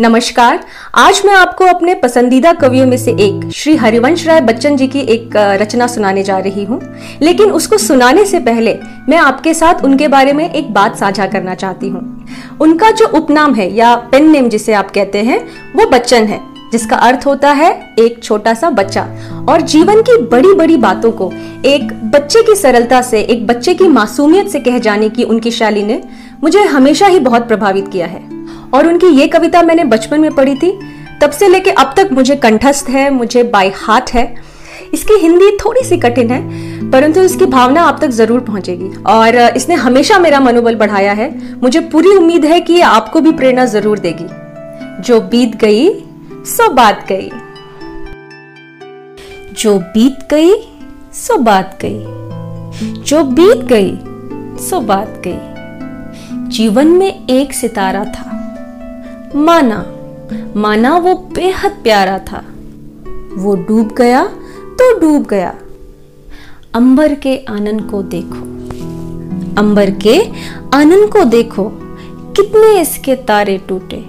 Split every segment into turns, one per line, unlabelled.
नमस्कार। आज मैं आपको अपने पसंदीदा कवियों में से एक, श्री हरिवंश राय बच्चन जी की एक रचना सुनाने जा रही हूँ। लेकिन उसको सुनाने से पहले मैं आपके साथ उनके बारे में एक बात साझा करना चाहती हूँ। उनका जो उपनाम है या पेन नेम जिसे आप कहते हैं, वो बच्चन है, जिसका अर्थ होता है एक छोटा सा बच्चा। और जीवन की बड़ी बड़ी बातों को एक बच्चे की सरलता से, एक बच्चे की मासूमियत से कह जाने की उनकी शैली ने मुझे हमेशा ही बहुत प्रभावित किया है। और उनकी ये कविता मैंने बचपन में पढ़ी थी। तब से लेके अब तक मुझे कंठस्थ है, मुझे बाय हाथ है। इसकी हिंदी थोड़ी सी कठिन है, परंतु इसकी भावना आप तक ज़रूर पहुंचेगी। और इसने हमेशा मेरा मनोबल बढ़ाया है। मुझे पूरी उम्मीद है कि आपको भी प्रेरणा ज़रूर देगी। जो बीत गई, सो बात गई। जो बीत गई, सो बात गई। जो बीत गई, सो बात गई। जीवन में एक सितारा था। माना माना वो बेहद प्यारा था। वो डूब गया तो डूब गया। अंबर के आनंद को देखो। अंबर के आनंद को देखो। कितने इसके तारे टूटे,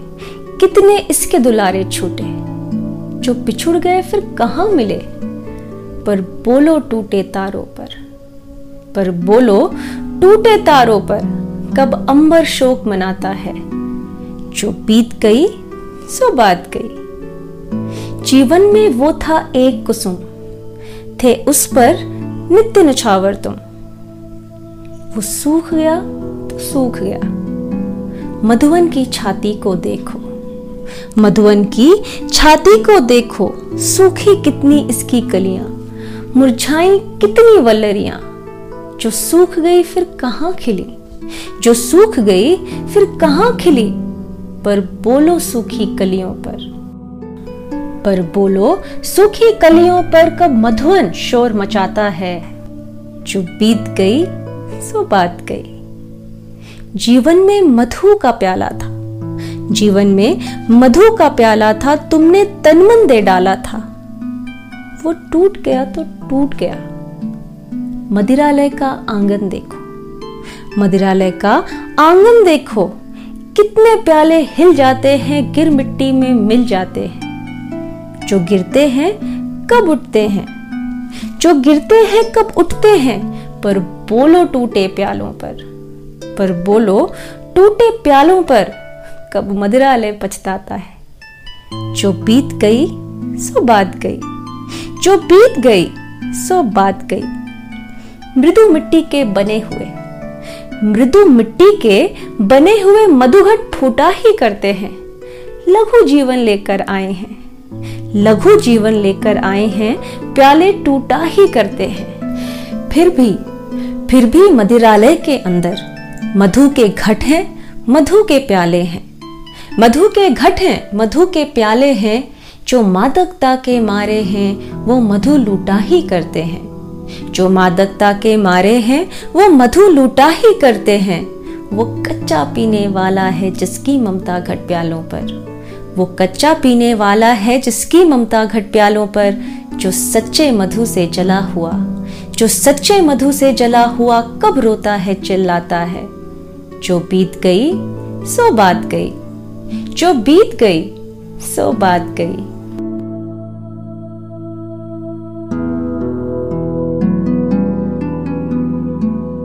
कितने इसके दुलारे छूटे। जो पिछुड़ गए फिर कहाँ मिले? पर बोलो टूटे तारों पर। पर बोलो टूटे तारों पर। कब अंबर शोक मनाता है। जो बीत गई, सो बात गई। जीवन में वो था एक कुसुम। थे उस पर नित्य निछावर तुम। वो सूख गया तो सूख गया। मधुवन की छाती को देखो। मधुवन की छाती को देखो, सूखी कितनी इसकी कलियाँ, मुरझाई कितनी वल्लरियाँ। जो सूख गई फिर कहाँ खिली? जो सूख गई फिर कहाँ खिली? पर बोलो सूखी कलियों पर। पर बोलो, सूखी कलियों पर कब मधुवन शोर मचाता है। जो बीत गई, सो बात गई। जीवन में मधु का प्याला था। जीवन में मधु का प्याला था, तुमने तनमन दे डाला था। वो टूट गया तो टूट गया। मदिरालय का आँगन देखो। मदिरालय का आँगन देखो। कितने प्याले हिल जाते हैं, गिर मिट्टी में मिल जाते हैं। जो गिरते हैं, कब उठते हैं? जो गिरते हैं, कब उठते हैं? पर बोलो टूटे प्यालों पर। पर बोलो टूटे प्यालों पर, कब मदिरालय पछताता है। जो बीत गई, सो बात गई। जो बीत गई, सो बात गई। मृदु मिट्टी के बने हुए। मृदु मिट्टी के बने हुए मधुघट फूटा ही करते हैं। लघु जीवन लेकर आए हैं। लघु जीवन लेकर आए हैं, प्याले टूटा ही करते हैं। फिर भी फिर भी मदिरालय के अंदर, मधु के घट हैं, मधु के प्याले हैं। मधु के घट हैं, मधु के प्याले हैं, जो मादकता के मारे हैं, वो मधु लूटा ही करते हैं। जो मादकता के मारे हैं, वो मधु लूटा ही करते हैं। वो कच्चा पीने वाला है जिसकी ममता घट प्यालों पर। वो कच्चा पीने वाला है जिसकी ममता घट प्यालों पर, जो सच्चे मधु से जला हुआ। जो सच्चे मधु से जला हुआ कब रोता है, चिल्लाता है। जो बीत गई, सो बात गई। जो बीत गई, सो बात गई।